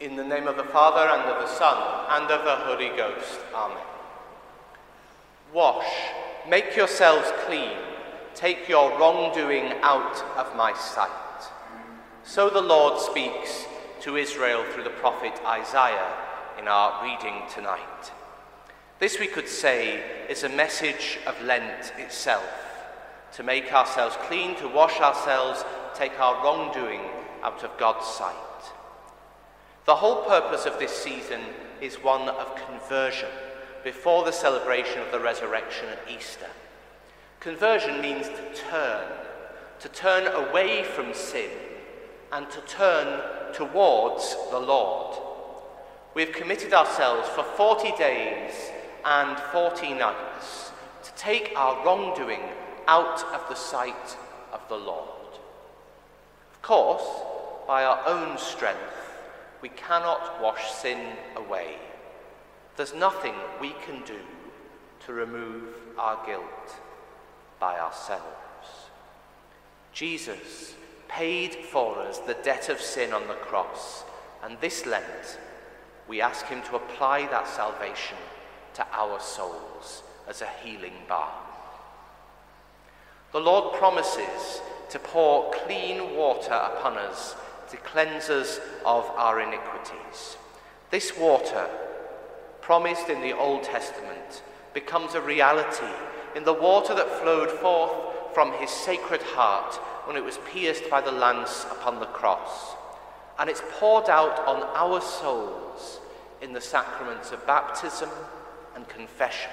In the name of the Father, and of the Son, and of the Holy Ghost. Amen. Wash, make yourselves clean, take your wrongdoing out of my sight. So the Lord speaks to Israel through the prophet Isaiah in our reading tonight. This, we could say, is a message of Lent itself to make ourselves clean, to wash ourselves, take our wrongdoing out of God's sight. The whole purpose of this season is one of conversion before the celebration of the resurrection at Easter. Conversion means to turn, to turn away from sin and to turn towards the Lord. We've committed ourselves for 40 days and 40 nights to take our wrongdoing out of the sight of the Lord. Of course, by our own strength, we cannot wash sin away. There's nothing we can do to remove our guilt by ourselves. Jesus paid for us the debt of sin on the cross, and this Lent we ask him to apply that salvation to our souls as a healing balm. The Lord promises to pour clean water upon us to cleanse us of our iniquities. This water, promised in the Old Testament, becomes a reality in the water that flowed forth from his sacred heart when it was pierced by the lance upon the cross. And it's poured out on our souls in the sacraments of baptism and confession.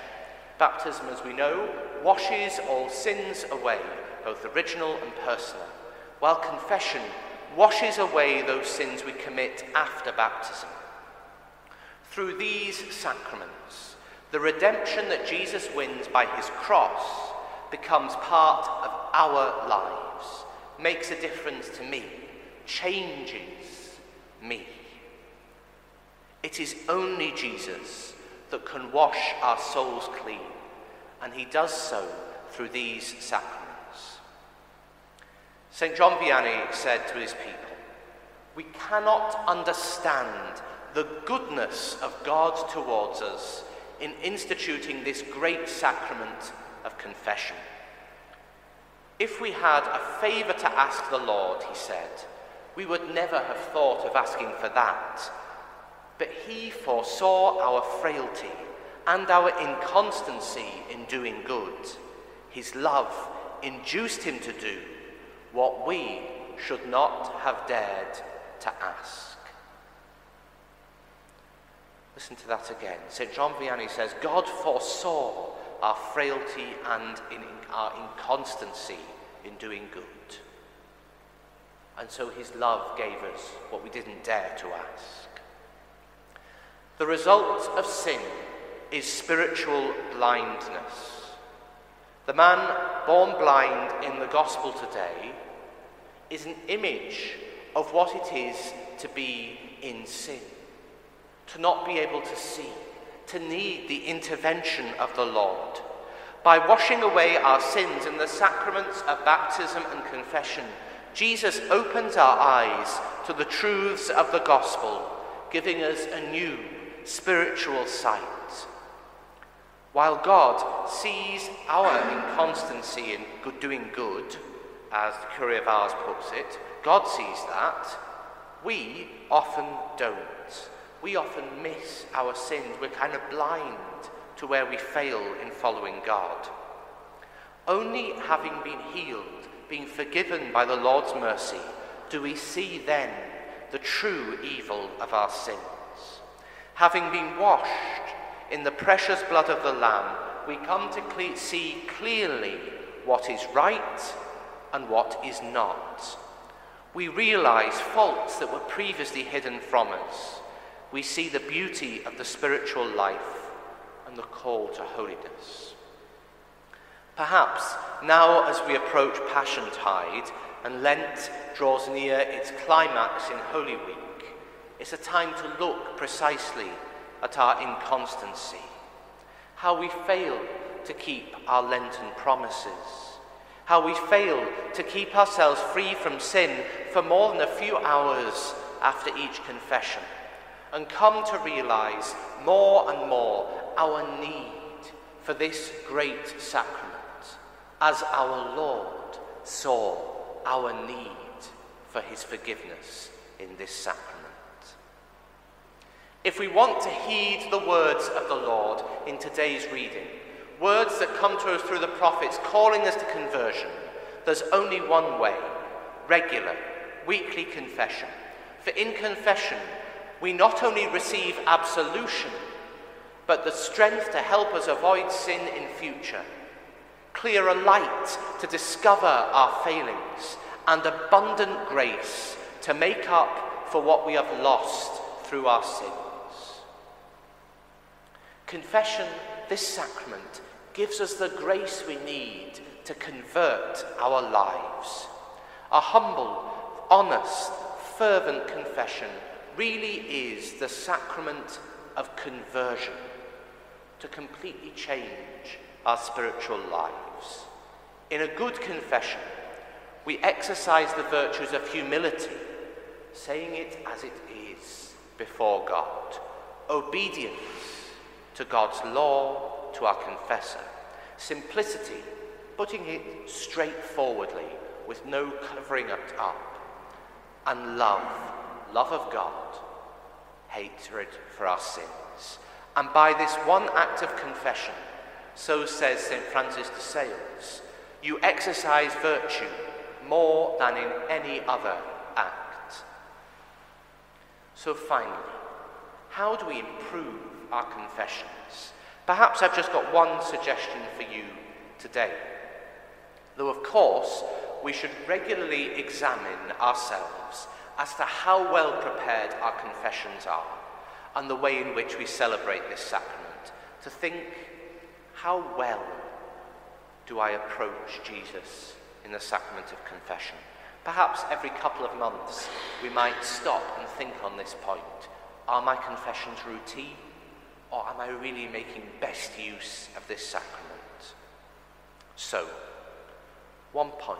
Baptism, as we know, washes all sins away, both original and personal, while confession washes away those sins we commit after baptism. Through these sacraments, the redemption that Jesus wins by his cross becomes part of our lives, makes a difference to me, changes me. It is only Jesus that can wash our souls clean, and he does so through these sacraments. St. John Vianney said to his people, We cannot understand the goodness of God towards us in instituting this great sacrament of confession. If we had a favour to ask the Lord, he said, we would never have thought of asking for that. But he foresaw our frailty and our inconstancy in doing good. His love induced him to do what we should not have dared to ask. Listen to that again. St. John Vianney says, God foresaw our frailty and in our inconstancy in doing good. And so his love gave us what we didn't dare to ask. The result of sin is spiritual blindness. The man born blind in the gospel today is an image of what it is to be in sin, to not be able to see, to need the intervention of the Lord. By washing away our sins in the sacraments of baptism and confession, Jesus opens our eyes to the truths of the gospel, giving us a new spiritual sight. While God sees our inconstancy in doing good, as the Curé of Ars puts it, God sees that. We often don't. We often miss our sins. We're kind of blind to where we fail in following God. Only having been healed, being forgiven by the Lord's mercy, do we see then the true evil of our sins. Having been washed in the precious blood of the Lamb, we come to cle- see clearly what is right and what is not. We realize faults that were previously hidden from us. We see the beauty of the spiritual life and the call to holiness. Perhaps now, as we approach Passion Tide and Lent draws near its climax in Holy Week, it's a time to look precisely at our inconstancy, how we fail to keep our Lenten promises how we fail to keep ourselves free from sin for more than a few hours after each confession, and come to realize more and more our need for this great sacrament as our Lord saw our need for his forgiveness in this sacrament. If we want to heed the words of the Lord in today's reading, words that come to us through the prophets calling us to conversion, there's only one way regular, weekly confession. For in confession, we not only receive absolution, but the strength to help us avoid sin in future, clearer light to discover our failings, and abundant grace to make up for what we have lost through our sins. Confession, this sacrament, gives us the grace we need to convert our lives. A humble, honest, fervent confession really is the sacrament of conversion to completely change our spiritual lives. In a good confession, we exercise the virtues of humility, saying it as it is before God, obedience to God's law, to our confessor, simplicity, putting it straightforwardly with no covering it up, and love, love of God, hatred for our sins. And by this one act of confession, so says St. Francis de Sales, you exercise virtue more than in any other act. So finally, how do we improve our confessions? Perhaps I've just got one suggestion for you today. Though, of course, we should regularly examine ourselves as to how well prepared our confessions are and the way in which we celebrate this sacrament, to think, how well do I approach Jesus in the sacrament of confession? Perhaps every couple of months we might stop and think on this point. Are my confessions routine, or am I really making best use of this sacrament? So, one point.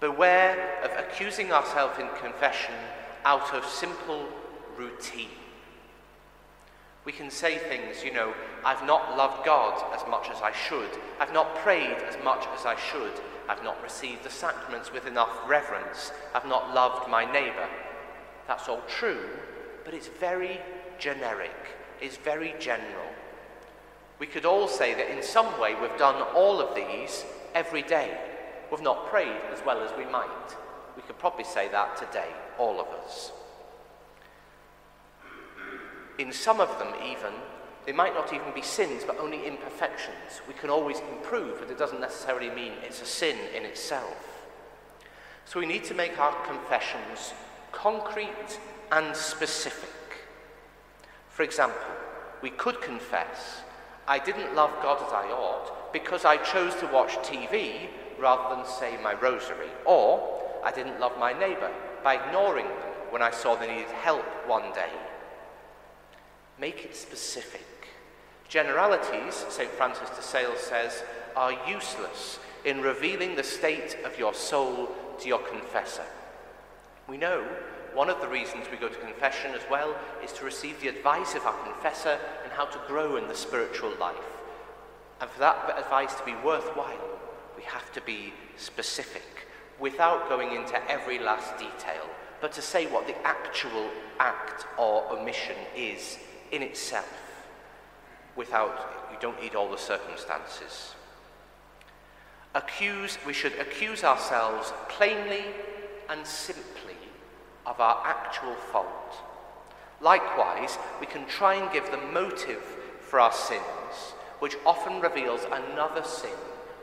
Beware of accusing ourselves in confession out of simple routine. We can say things, you know, I've not loved God as much as I should. I've not prayed as much as I should. I've not received the sacraments with enough reverence. I've not loved my neighbour. That's all true, but it's very generic, it's very general. We could all say that in some way we've done all of these every day. We've not prayed as well as we might. We could probably say that today, all of us. In some of them, even, they might not even be sins, but only imperfections. We can always improve, but it doesn't necessarily mean it's a sin in itself. So we need to make our confessions concrete and specific. For example, we could confess, I didn't love God as I ought because I chose to watch TV rather than say my rosary. Or, I didn't love my neighbour by ignoring them when I saw they needed help one day. Make it specific. Generalities, St. Francis de Sales says, are useless in revealing the state of your soul to your confessor. We know one of the reasons we go to confession as well is to receive the advice of our confessor and how to grow in the spiritual life. And for that advice to be worthwhile, we have to be specific without going into every last detail, but to say what the actual act or omission is in itself without, you don't need all the circumstances. Accuse, we should accuse ourselves plainly and simply of our actual fault. Likewise, we can try and give the motive for our sins, which often reveals another sin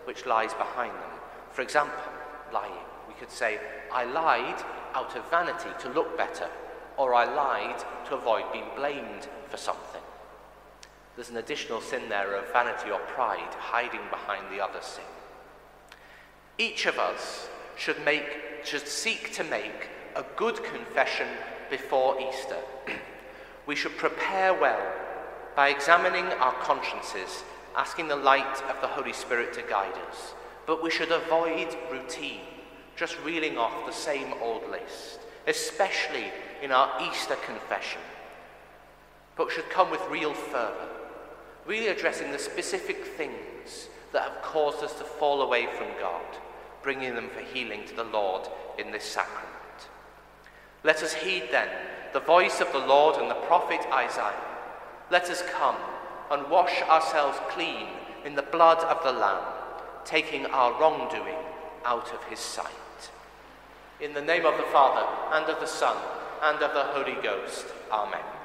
which lies behind them. For example, lying. We could say, I lied out of vanity to look better, or I lied to avoid being blamed for something. There's an additional sin there of vanity or pride hiding behind the other sin. Each of us should make should seek to make a good confession before Easter. we should prepare well by examining our consciences asking the light of the Holy Spirit to guide us. But we should avoid routine, just reeling off the same old list. especially in our Easter confession, but should come with real fervour, really addressing the specific things that have caused us to fall away from God, bringing them for healing to the Lord in this sacrament. Let us heed then the voice of the Lord and the prophet Isaiah. Let us come and wash ourselves clean in the blood of the Lamb, taking our wrongdoing out of his sight. In the name of the Father, and of the Son, and of the Holy Ghost. Amen.